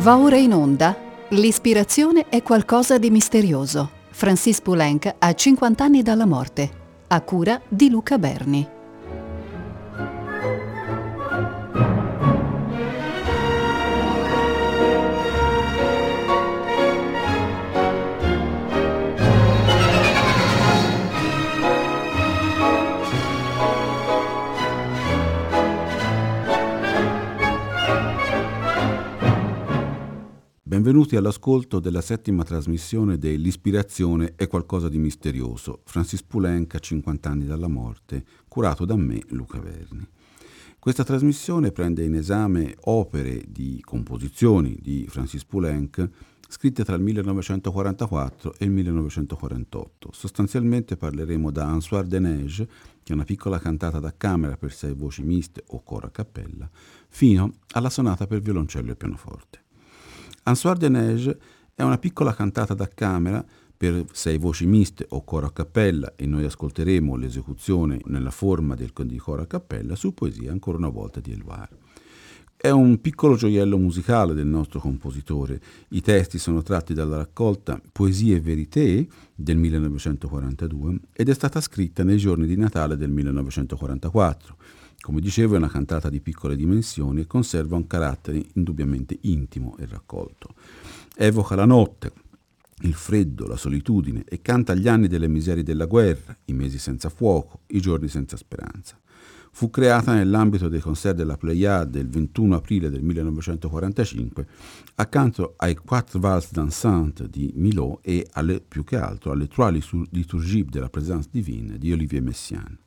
Va ora in onda. L'ispirazione è qualcosa di misterioso. Francis Poulenc ha 50 anni dalla morte. A cura di Luca Berni. Benvenuti all'ascolto della settima trasmissione dell'Ispirazione è qualcosa di misterioso, Francis Poulenc a 50 anni dalla morte, curato da me, Luca Verni. Questa trasmissione prende in esame opere di composizioni di Francis Poulenc scritte tra il 1944 e il 1948. Sostanzialmente parleremo da Un soir de neige, che è una piccola cantata da camera per sei voci miste o coro a cappella, fino alla sonata per violoncello e pianoforte. Un soir de neige è una piccola cantata da camera per sei voci miste o coro a cappella e noi ascolteremo l'esecuzione nella forma del, di coro a cappella su poesia ancora una volta di Eluard. È un piccolo gioiello musicale del nostro compositore. I testi sono tratti dalla raccolta Poesie e Verité del 1942 ed è stata scritta nei giorni di Natale del 1944. Come dicevo è una cantata di piccole dimensioni e conserva un carattere indubbiamente intimo e raccolto. Evoca la notte, il freddo, la solitudine e canta gli anni delle miserie della guerra, i mesi senza fuoco, i giorni senza speranza. Fu creata nell'ambito dei concert della Pléiade il 21 aprile del 1945 accanto ai Quatre Vals Dansantes di Milot e alle, più che altro alle Trois Liturgies della Présence Divine di Olivier Messiaen.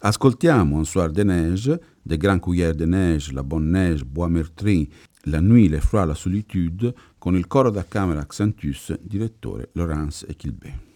Ascoltiamo Un soir de neige, De Grand Cuillère de Neige, La Bonne Neige, Bois Meurtri, La Nuit, Le Froid, La Solitude, con il coro da camera Accentus, direttore Laurence Equilbé.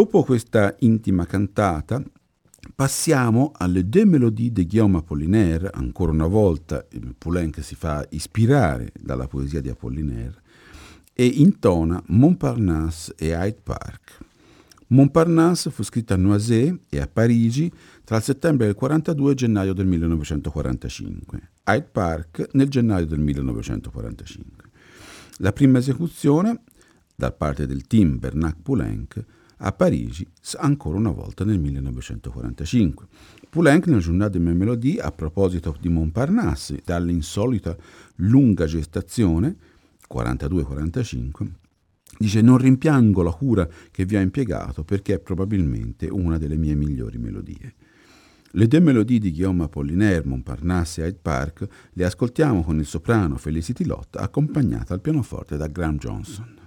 Dopo questa intima cantata passiamo alle deux mélodies di Guillaume Apollinaire, ancora una volta Poulenc si fa ispirare dalla poesia di Apollinaire e intona Montparnasse e Hyde Park. Montparnasse fu scritta a Noisy e a Parigi tra il settembre del 42 e il gennaio del 1945, Hyde Park nel gennaio del 1945. La prima esecuzione, da parte del team Bernac-Poulenc, a Parigi ancora una volta nel 1945. Poulenc nel Journal de mes Mélodies a proposito di Montparnasse, dall'insolita lunga gestazione, 42-45, dice non rimpiango la cura che vi ha impiegato perché è probabilmente una delle mie migliori melodie. Le due melodie di Guillaume Apollinaire, Montparnasse e Hyde Park le ascoltiamo con il soprano Felicity Lott accompagnata al pianoforte da Graham Johnson.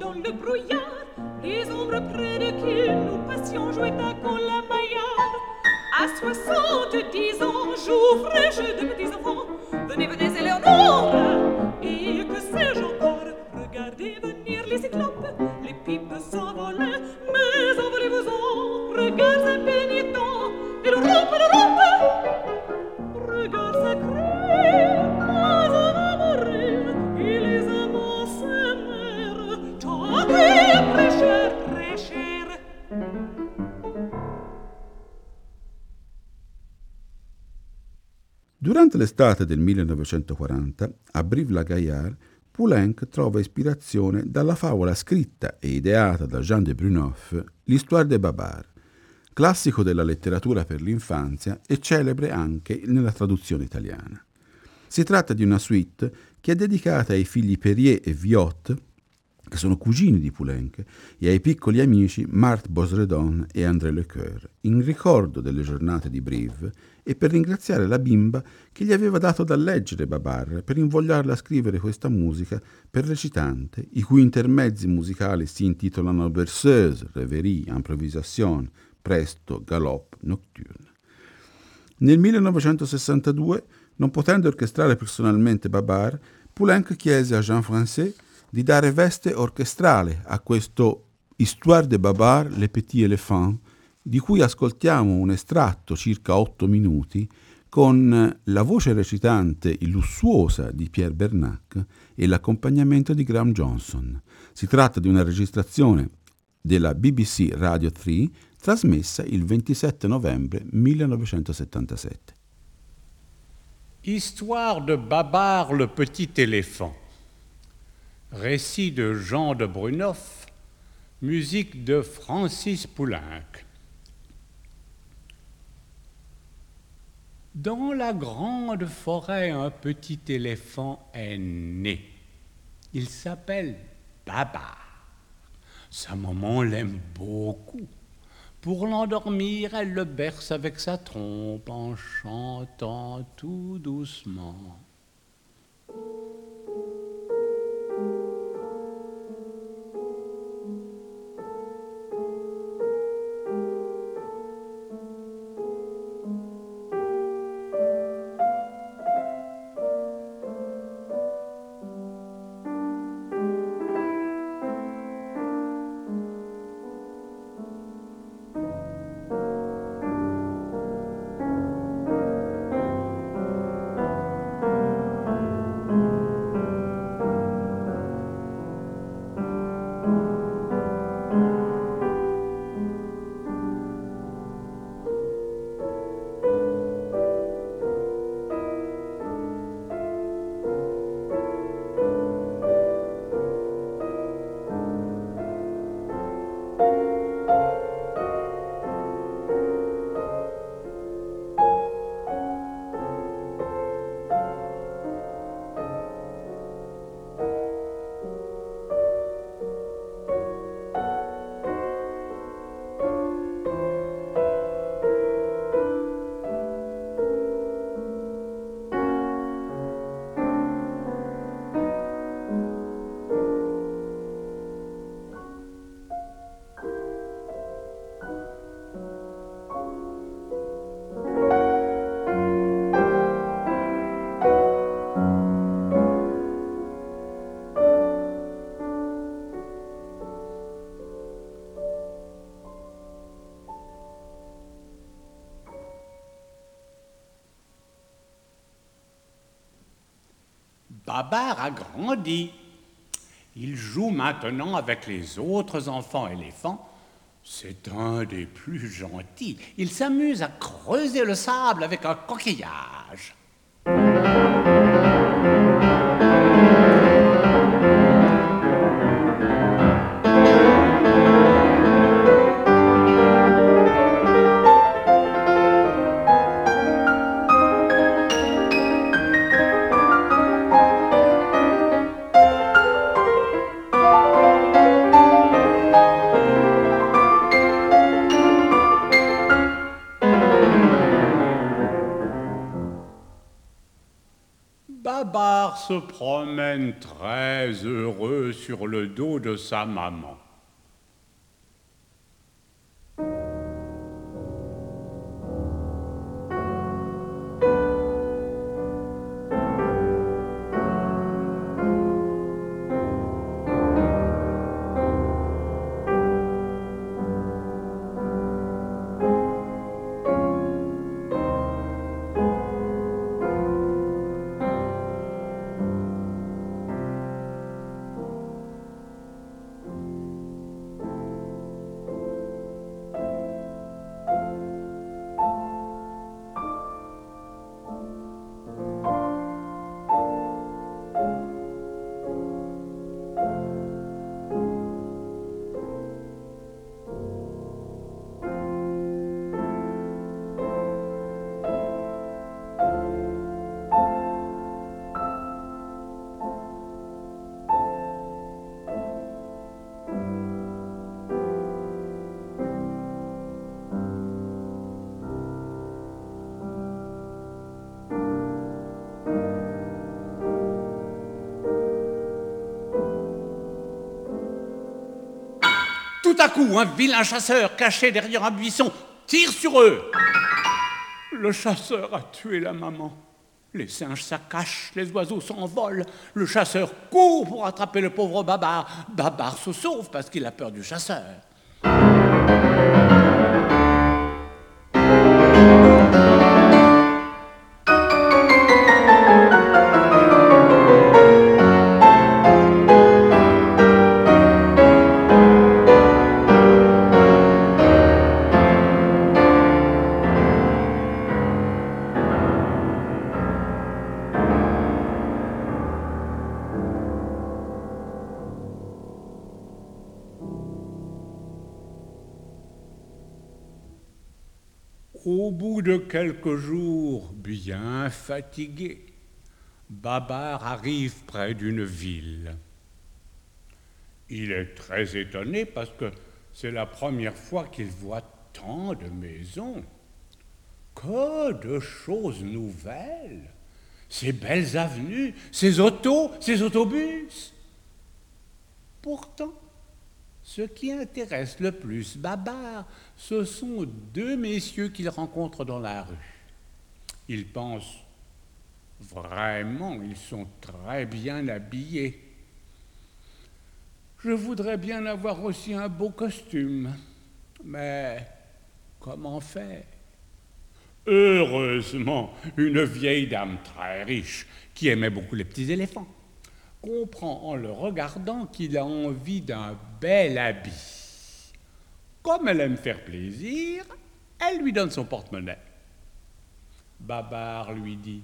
Dans le brouillard, les ombres près de qui nous passions jouer à la maillard. À soixante-dix ans, joue fraîche de petits enfants, l'estate del 1940, a Brive-la-Gaillarde, Poulenc trova ispirazione dalla favola scritta e ideata da Jean de Brunoff, L'Histoire de Babar, classico della letteratura per l'infanzia e celebre anche nella traduzione italiana. Si tratta di una suite che è dedicata ai figli Perrier e Viot, che sono cugini di Poulenc, e ai piccoli amici Marthe Bosredon e André Lecoeur, in ricordo delle giornate di Brive e per ringraziare la bimba che gli aveva dato da leggere Babar per invogliarla a scrivere questa musica per recitante, i cui intermezzi musicali si intitolano Berceuse, Reverie, Improvisation, Presto, Galop, Nocturne. Nel 1962, non potendo orchestrare personalmente Babar, Poulenc chiese a Jean Francais di dare veste orchestrale a questo Histoire de Babar, Le Petit Éléphant, di cui ascoltiamo un estratto circa otto minuti con la voce recitante lussuosa di Pierre Bernac e l'accompagnamento di Graham Johnson. Si tratta di una registrazione della BBC Radio 3 trasmessa il 27 novembre 1977. Histoire de Babar le petit éléphant. Récit de Jean de Brunoff. Musique de Francis Poulenc. Dans la grande forêt, un petit éléphant est né. Il s'appelle Baba. Sa maman l'aime beaucoup. Pour l'endormir, elle le berce avec sa trompe en chantant tout doucement. Babar a grandi. Il joue maintenant avec les autres enfants éléphants. C'est un des plus gentils. Il s'amuse à creuser le sable avec un coquillage. Sa maman. Tout à coup, un vilain chasseur caché derrière un buisson tire sur eux. Le chasseur a tué la maman. Les singes s'accachent, les oiseaux s'envolent. Le chasseur court pour attraper le pauvre Babar. Babar se sauve parce qu'il a peur du chasseur. Quelques jours, bien fatigué, Babar arrive près d'une ville. Il est très étonné parce que c'est la première fois qu'il voit tant de maisons. Que de choses nouvelles Ces belles avenues, ces autos, ces autobus. Pourtant, ce qui intéresse le plus Babar, ce sont deux messieurs qu'il rencontre dans la rue. Il pense vraiment, ils sont très bien habillés. Je voudrais bien avoir aussi un beau costume, mais comment faire? Heureusement, une vieille dame très riche qui aimait beaucoup les petits éléphants comprend en le regardant qu'il a envie d'un bel habit. Comme elle aime faire plaisir, elle lui donne son porte-monnaie. Babar lui dit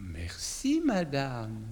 Merci, madame.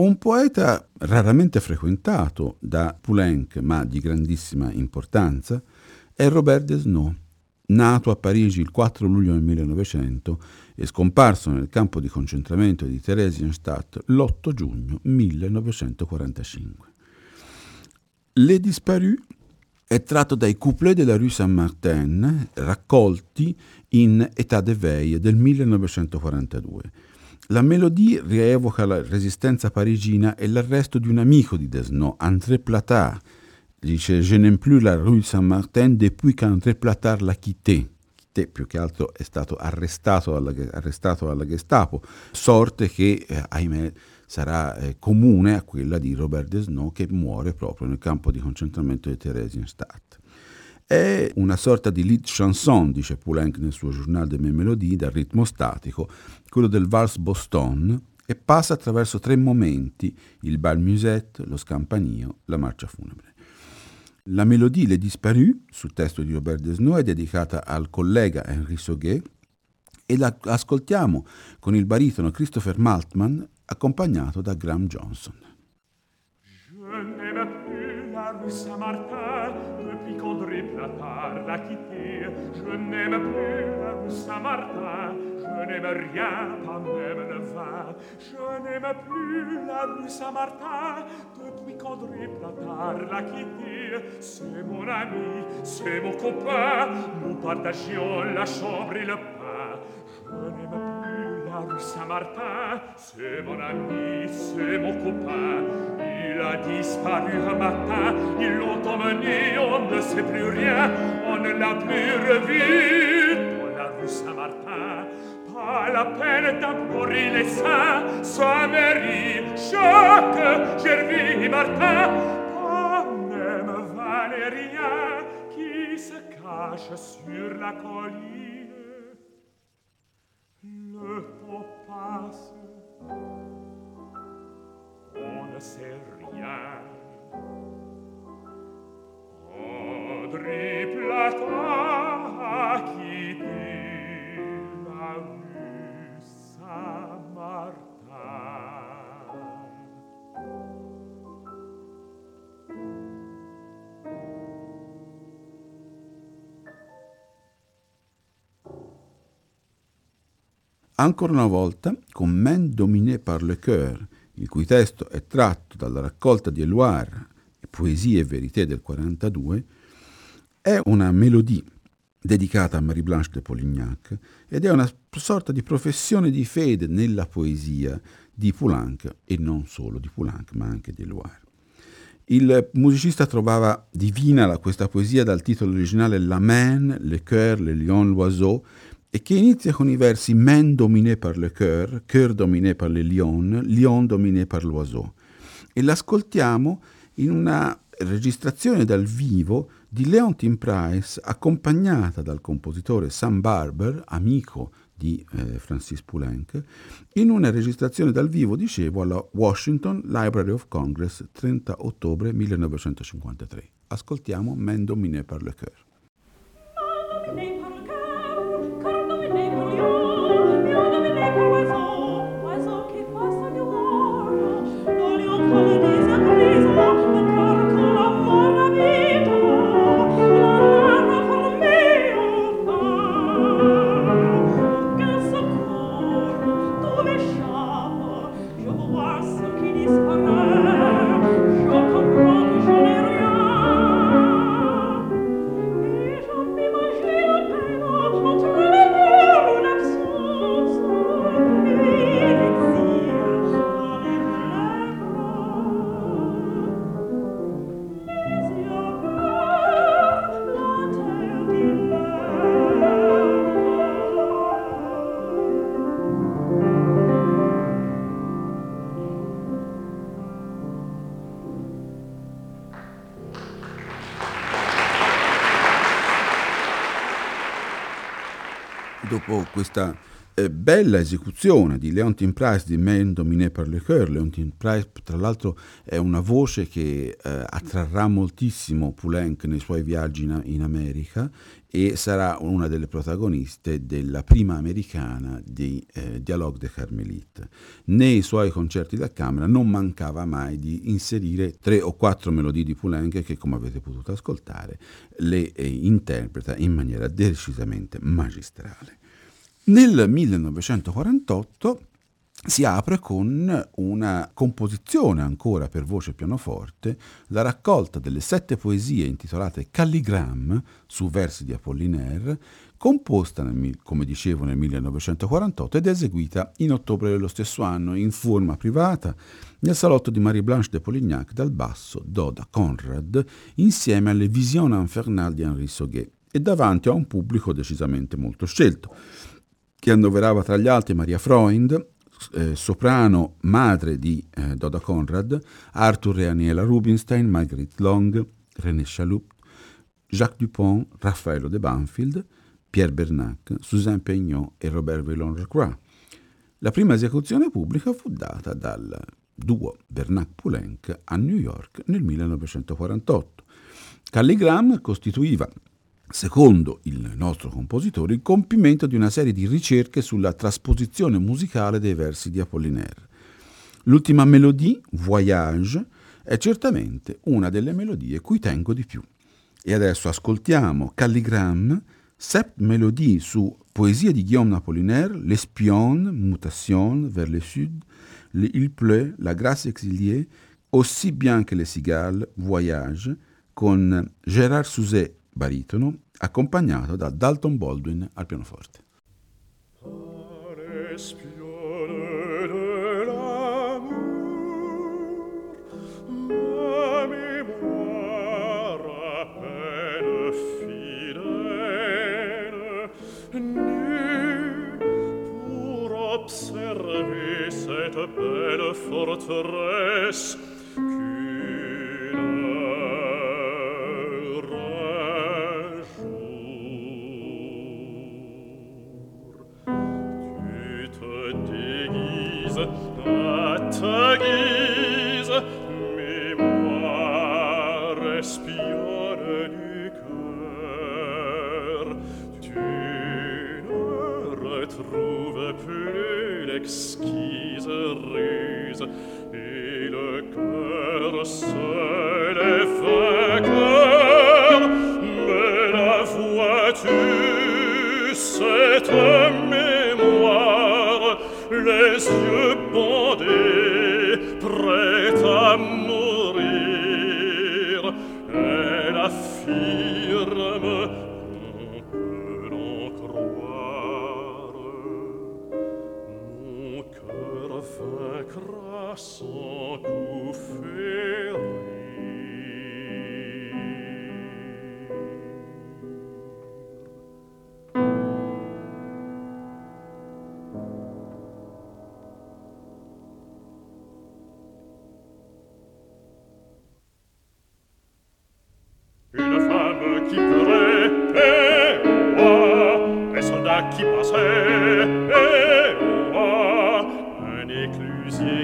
Un poeta raramente frequentato da Poulenc, ma di grandissima importanza, è Robert Desnos, nato a Parigi il 4 luglio del 1900 e scomparso nel campo di concentramento di Theresienstadt l'8 giugno 1945. Les Disparus è tratto dai couplets della Rue Saint-Martin raccolti in État de veille del 1942. La melodie rievoca la resistenza parigina e l'arresto di un amico di Desno, André Platard, dice Je n'aime plus la rue Saint-Martin depuis qu'André Platard l'a quitté. Quitté più che altro è stato arrestato alla, arrestato alla Gestapo, sorte che, eh, ahimè, sarà eh, comune a quella di Robert Desno che muore proprio nel campo di concentramento di Theresienstadt. È una sorta di lead chanson, dice Poulenc nel suo Journal de mes mélodies, dal ritmo statico, quello del Vals Boston, e passa attraverso tre momenti, il bal musette, lo scampanio, la marcia funebre. La mélodie Les Disparus, sul testo di Robert Desno, è dedicata al collega Henri Sauguet e la ascoltiamo con il baritono Christopher Maltman accompagnato da Graham Johnson. Je la tare, la quitter. Je n'aime plus la rue Saint-Martin, je n'aime rien, pas même le vin. Je n'aime plus la rue Saint-Martin, depuis qu'André Platard l'a quitter. C'est mon ami, c'est mon copain, nous partagions la chambre et le pain. Je n'aime plus la rue Saint-Martin, c'est mon ami, c'est mon copain. Elle a disparu un matin, ils l'ont emmenée, on ne sait plus rien, on ne l'a plus revu dans la rue Saint-Martin. Pas la peine d'implorer les saints, Saint Marie, choc Gervais et Martin, pas même Valérien qui se cache sur la colline. Le temps passe, on ne sait Ancora una volta, con Men dominé par le cœur, il cui testo è tratto dalla raccolta di Eloire, Poesie e Verité del 42, è una melodie dedicata a Marie-Blanche de Polignac ed è una sorta di professione di fede nella poesia di Poulenc e non solo di Poulenc ma anche di Eloire. Il musicista trovava divina questa poesia dal titolo originale La main, le cœur, le lion, l'oiseau e che inizia con i versi main dominé par le cœur, cœur dominé par le lion, lion dominé par l'oiseau. E l'ascoltiamo in una registrazione dal vivo di Leontine Price accompagnata dal compositore Sam Barber, amico di eh, Francis Poulenc, in una registrazione dal vivo, dicevo, alla Washington Library of Congress 30 ottobre 1953. Ascoltiamo Men dominé par le cœur. Dopo questa eh, bella esecuzione di Leontine Price di Main Dominé par le Coeur. Leontine Price, tra l'altro, è una voce che eh, attrarrà moltissimo Poulenc nei suoi viaggi in, in, America e sarà una delle protagoniste della prima americana di eh, Dialogue de Carmelite. Nei suoi concerti da camera non mancava mai di inserire tre o quattro melodie di Poulenc che, come avete potuto ascoltare, le eh, interpreta in maniera decisamente magistrale. Nel 1948 si apre con una composizione ancora per voce e pianoforte, la raccolta delle sette poesie intitolate Calligram su versi di Apollinaire, composta, nel, come dicevo, nel 1948 ed eseguita in ottobre dello stesso anno in forma privata nel salotto di Marie-Blanche de Polignac dal basso Doda Conrad insieme alle Vision Infernales di Henri Sauguet e davanti a un pubblico decisamente molto scelto che annoverava tra gli altri Maria Freund, eh, soprano madre di eh, Doda Conrad, Arthur e Aniela Rubinstein, Marguerite Long, René Chaloup, Jacques Dupont, Raffaello de Banfield, Pierre Bernac, Suzanne Peignot e Robert Villon-Lacroix. La prima esecuzione pubblica fu data dal duo Bernac-Poulenc a New York nel 1948. Calligram costituiva secondo il nostro compositore, il compimento di una serie di ricerche sulla trasposizione musicale dei versi di Apollinaire. L'ultima melodie, Voyage, è certamente una delle melodie cui tengo di più. E adesso ascoltiamo Calligram, sept melodie su poesie di Guillaume Apollinaire, L'Espion, Mutation, Vers le Sud, Il pleut, La grâce exiliée, Aussi bien que les cigales, Voyage, con Gérard Souzet baritono, accompagnato da Dalton Baldwin al pianoforte. cette belle forteresse rosso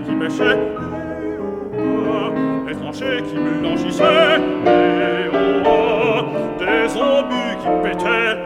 qui pêchaient, et oh, ah, qui blanchissaient, et oh, des obus qui pétaient,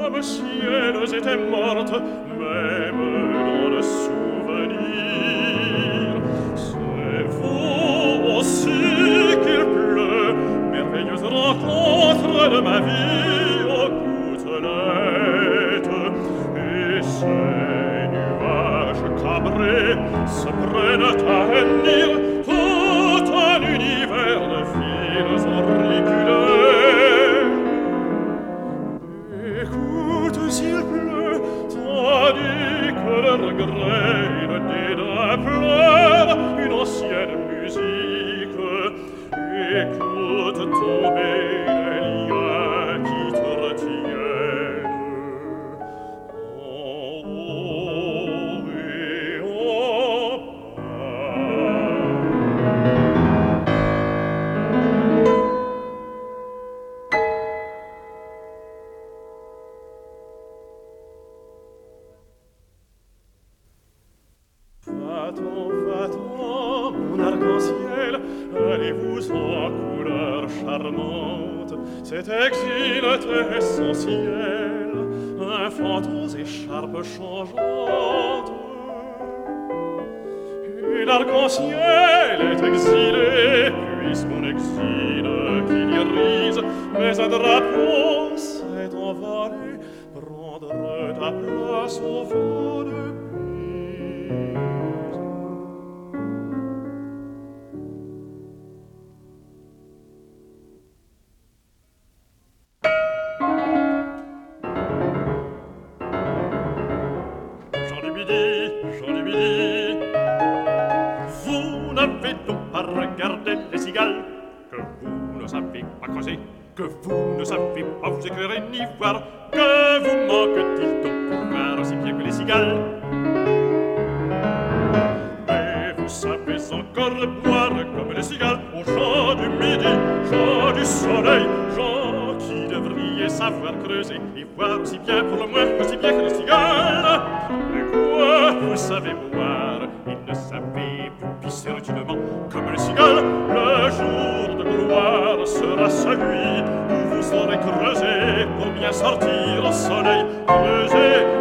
Ah, ma cielo, j'étais morte, même dans le souvenir. C'est vous aussi qu'il pleut, merveilleuse rencontre de ma vie, oh, coutelettes. Et ces nuages cabrés se prennent regardez les cigales que vous ne savez pas creuser, que vous ne savez pas vous éclairer ni voir, que vous manque-t-il donc pour voir aussi bien que les cigales? Mais vous savez encore boire comme les cigales au chant du midi, chant du soleil, chant qui devriez savoir creuser et voir aussi bien pour le moins, aussi bien que les cigales. Mais quoi vous savez-vous sera celui où vous aurez creusé pour bien sortir au soleil. Creusé,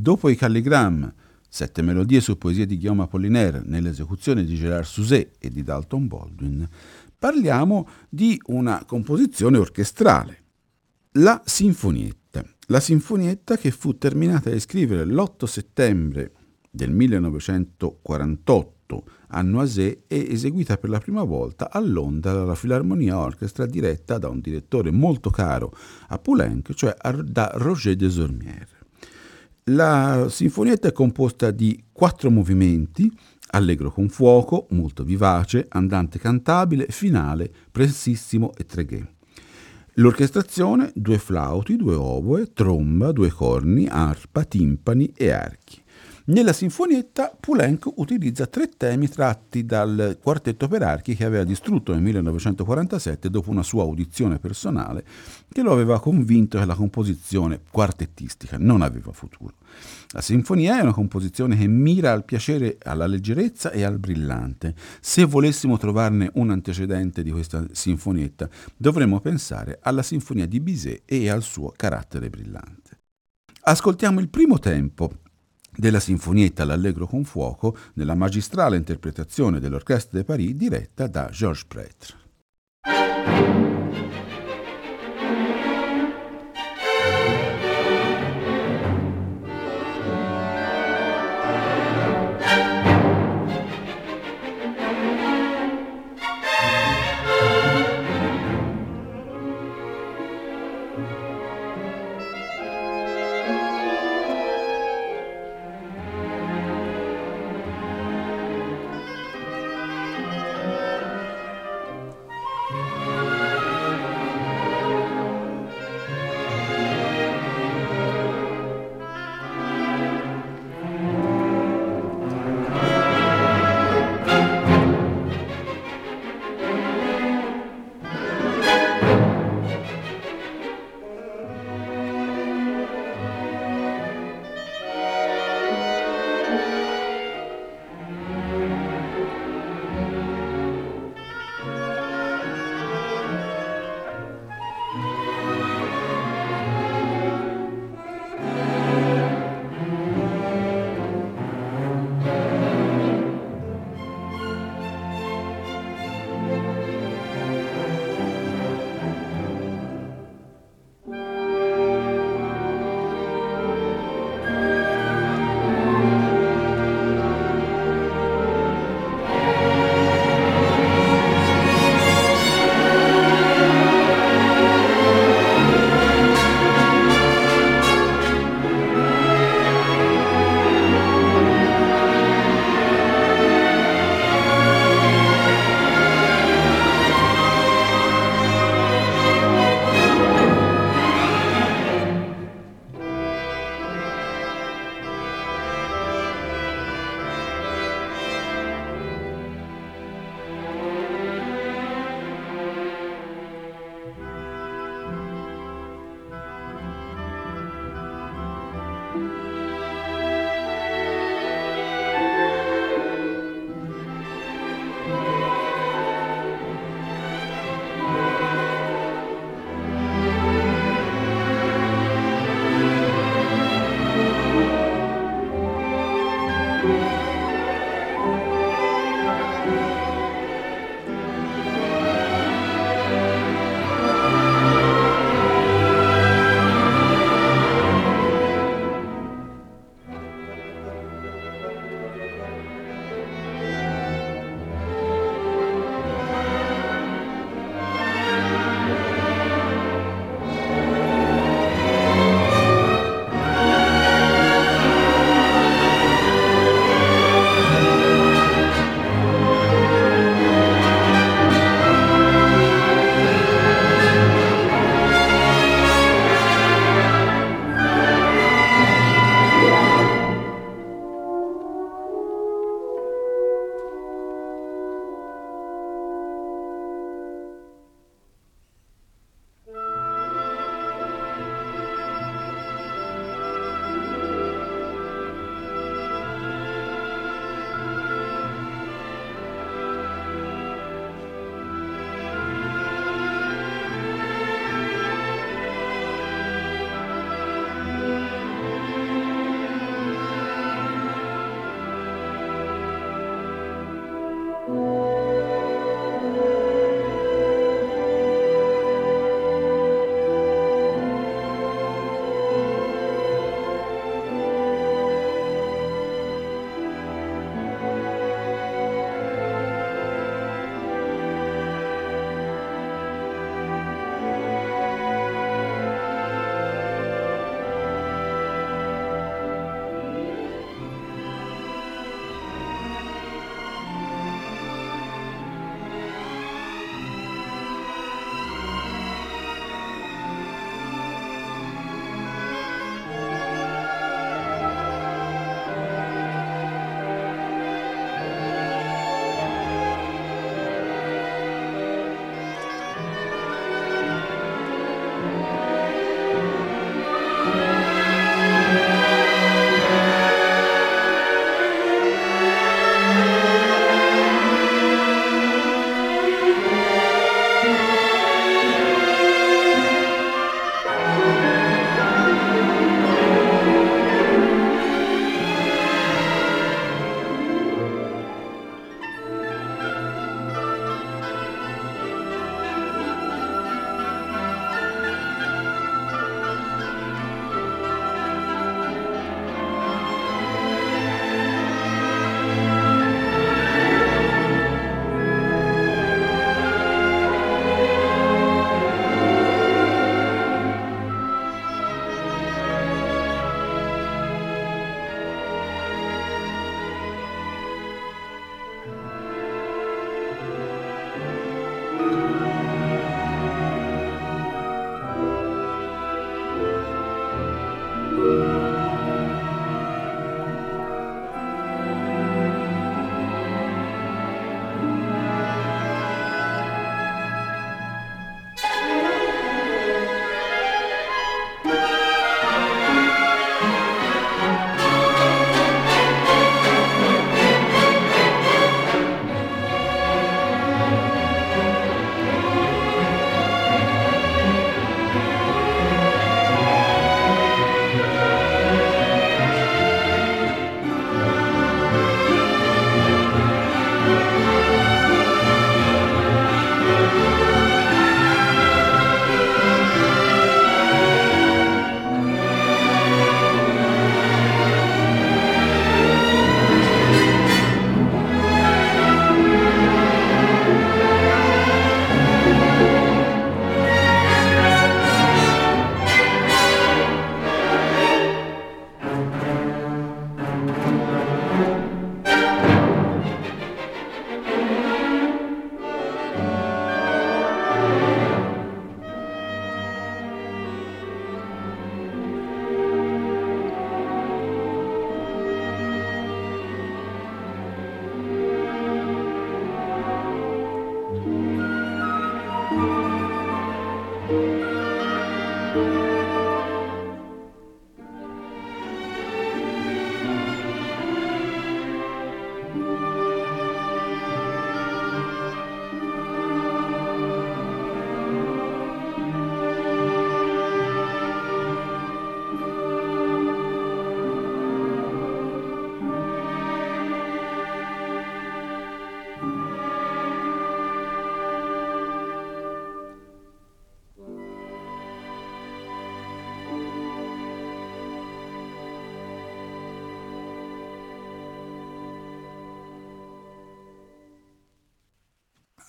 Dopo i Calligram, sette melodie su poesie di Guillaume Apollinaire nell'esecuzione di Gérard Souzet e di Dalton Baldwin, parliamo di una composizione orchestrale, la Sinfonietta. La Sinfonietta che fu terminata di scrivere l'8 settembre del 1948 a Noisy e eseguita per la prima volta a Londra dalla Filarmonia Orchestra diretta da un direttore molto caro a Poulenc, cioè da Roger Desormières. La sinfonietta è composta di quattro movimenti, allegro con fuoco, molto vivace, andante cantabile, finale, prensissimo e treghe. L'orchestrazione, due flauti, due oboe, tromba, due corni, arpa, timpani e archi. Nella sinfonietta Poulenc utilizza tre temi tratti dal quartetto per archi che aveva distrutto nel 1947 dopo una sua audizione personale che lo aveva convinto che la composizione quartettistica non aveva futuro. La sinfonia è una composizione che mira al piacere, alla leggerezza e al brillante. Se volessimo trovarne un antecedente di questa sinfonietta, dovremmo pensare alla sinfonia di Bizet e al suo carattere brillante. Ascoltiamo il primo tempo della sinfonietta L'Allegro con fuoco nella magistrale interpretazione dell'Orchestre de Paris diretta da Georges Prêtre.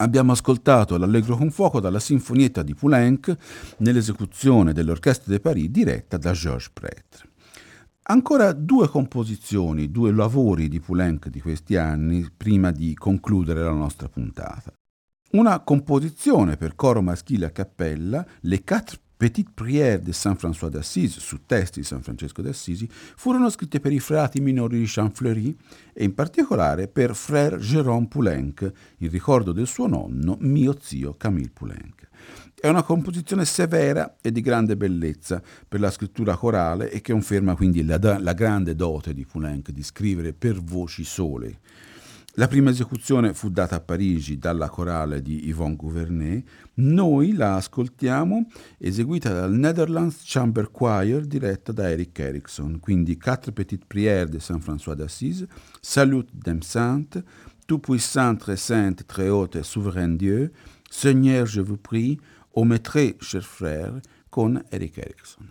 Abbiamo ascoltato l'Allegro con fuoco dalla Sinfonietta di Poulenc nell'esecuzione dell'Orchestra de Paris diretta da Georges Prêtre. Ancora due composizioni, due lavori di Poulenc di questi anni prima di concludere la nostra puntata. Una composizione per coro maschile a cappella, Le Quatre Petite prière de Saint François d'Assise su testi di San Francesco d'Assisi furono scritte per i frati minori di Champfleury e in particolare per Frère Jérôme Poulenc, in ricordo del suo nonno, mio zio Camille Poulenc. È una composizione severa e di grande bellezza per la scrittura corale e che conferma quindi la, la grande dote di Poulenc di scrivere per voci sole la prima esecuzione fu data a Parigi dalla corale di Yvonne Gouvernet. Noi la ascoltiamo eseguita dal Netherlands Chamber Choir diretta da Eric Erickson. Quindi Quatre petites prières de Saint François d'Assise, Salut dem Saint, Tout puissant, très saint, très haut et souverain Dieu, Seigneur, je vous prie, au maître, cher frère, con Eric Erickson.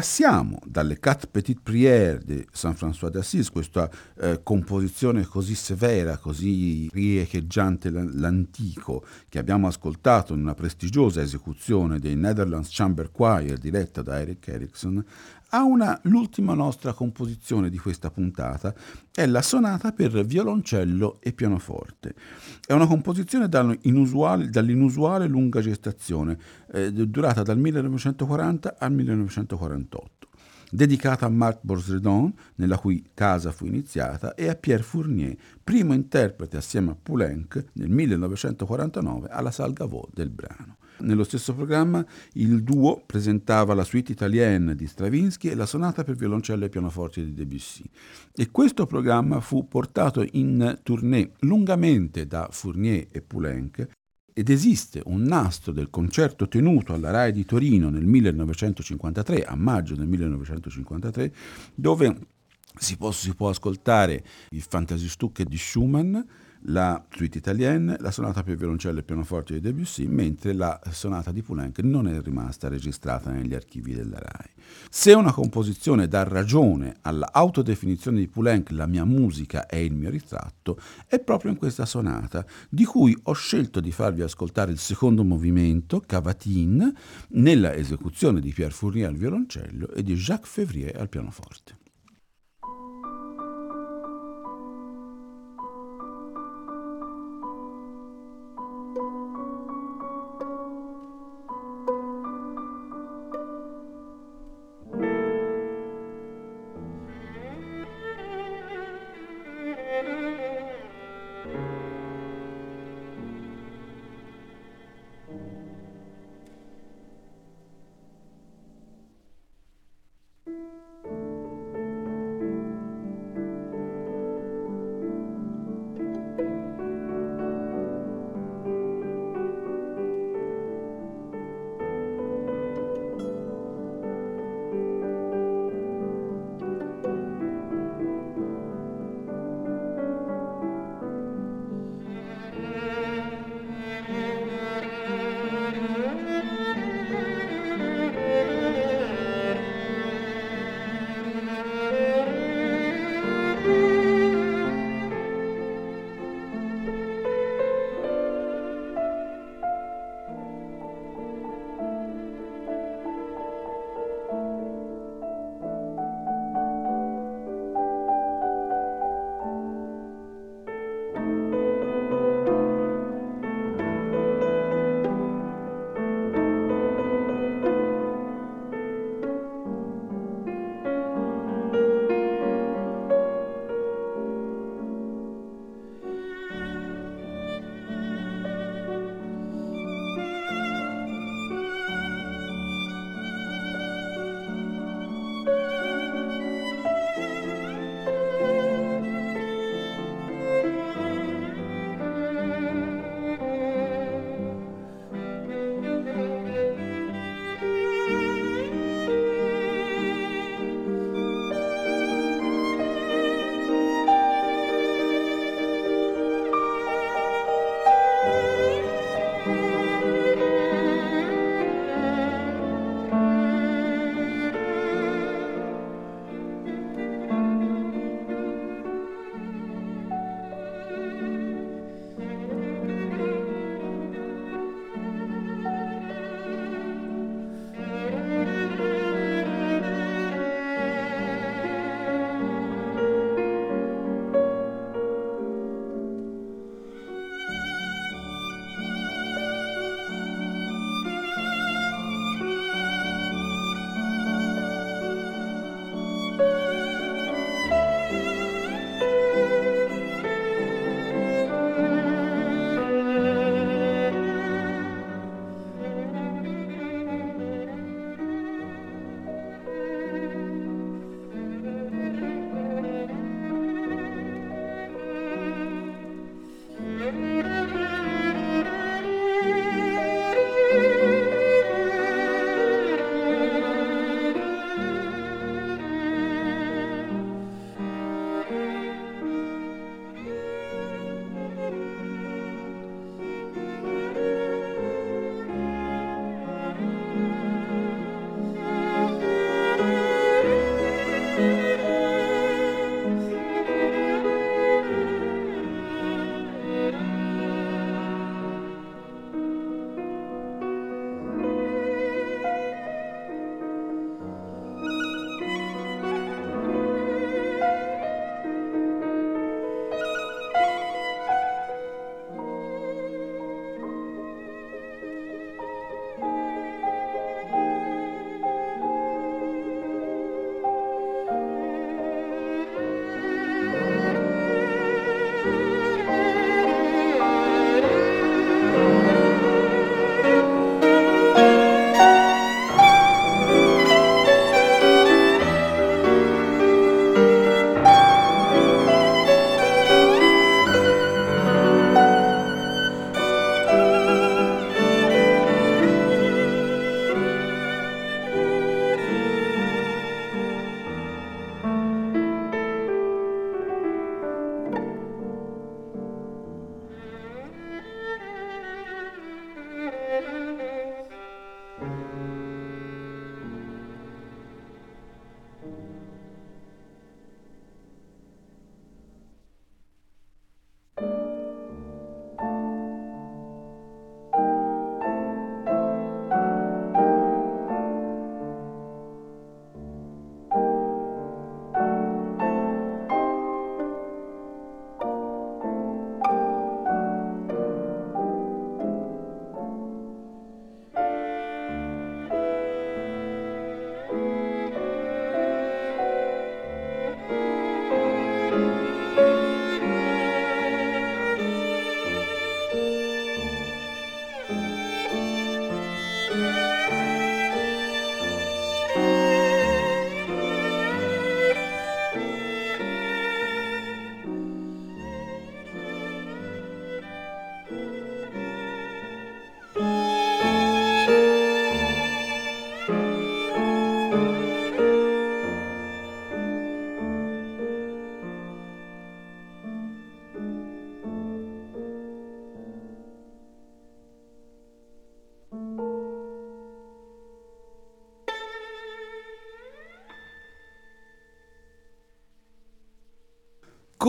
Passiamo dalle Quatre Petites Prières di San François d'Assise, questa eh, composizione così severa, così riecheggiante l'antico, che abbiamo ascoltato in una prestigiosa esecuzione dei Netherlands Chamber Choir diretta da Eric Erickson, a una, l'ultima nostra composizione di questa puntata è la sonata per violoncello e pianoforte. È una composizione dall'inusuale lunga gestazione, eh, durata dal 1940 al 1948 dedicata a Marc Borsredon, nella cui casa fu iniziata, e a Pierre Fournier, primo interprete assieme a Poulenc nel 1949 alla Salgavò del brano. Nello stesso programma il duo presentava la suite italienne di Stravinsky e la sonata per violoncello e pianoforte di Debussy. E questo programma fu portato in tournée lungamente da Fournier e Poulenc ed esiste un nastro del concerto tenuto alla RAI di Torino nel 1953, a maggio del 1953, dove si può, si può ascoltare il Fantasiestucke di Schumann, la suite italienne, la sonata per violoncello e pianoforte di Debussy, mentre la sonata di Poulenc non è rimasta registrata negli archivi della RAI. Se una composizione dà ragione all'autodefinizione di Poulenc, la mia musica è il mio ritratto, è proprio in questa sonata, di cui ho scelto di farvi ascoltare il secondo movimento, Cavatin, nella esecuzione di Pierre Fournier al violoncello e di Jacques Février al pianoforte.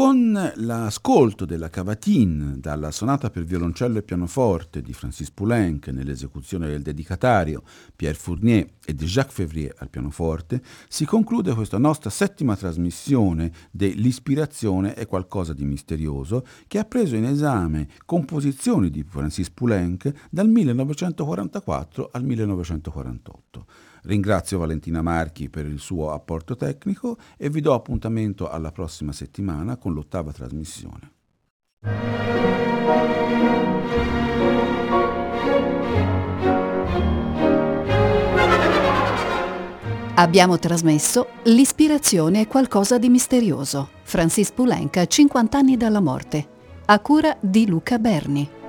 Con l'ascolto della cavatine dalla sonata per violoncello e pianoforte di Francis Poulenc nell'esecuzione del dedicatario Pierre Fournier e di Jacques Février al pianoforte, si conclude questa nostra settima trasmissione dell'Ispirazione è qualcosa di misterioso che ha preso in esame composizioni di Francis Poulenc dal 1944 al 1948. Ringrazio Valentina Marchi per il suo apporto tecnico e vi do appuntamento alla prossima settimana con l'ottava trasmissione. Abbiamo trasmesso L'ispirazione è qualcosa di misterioso. Francis Poulenc, 50 anni dalla morte. A cura di Luca Berni.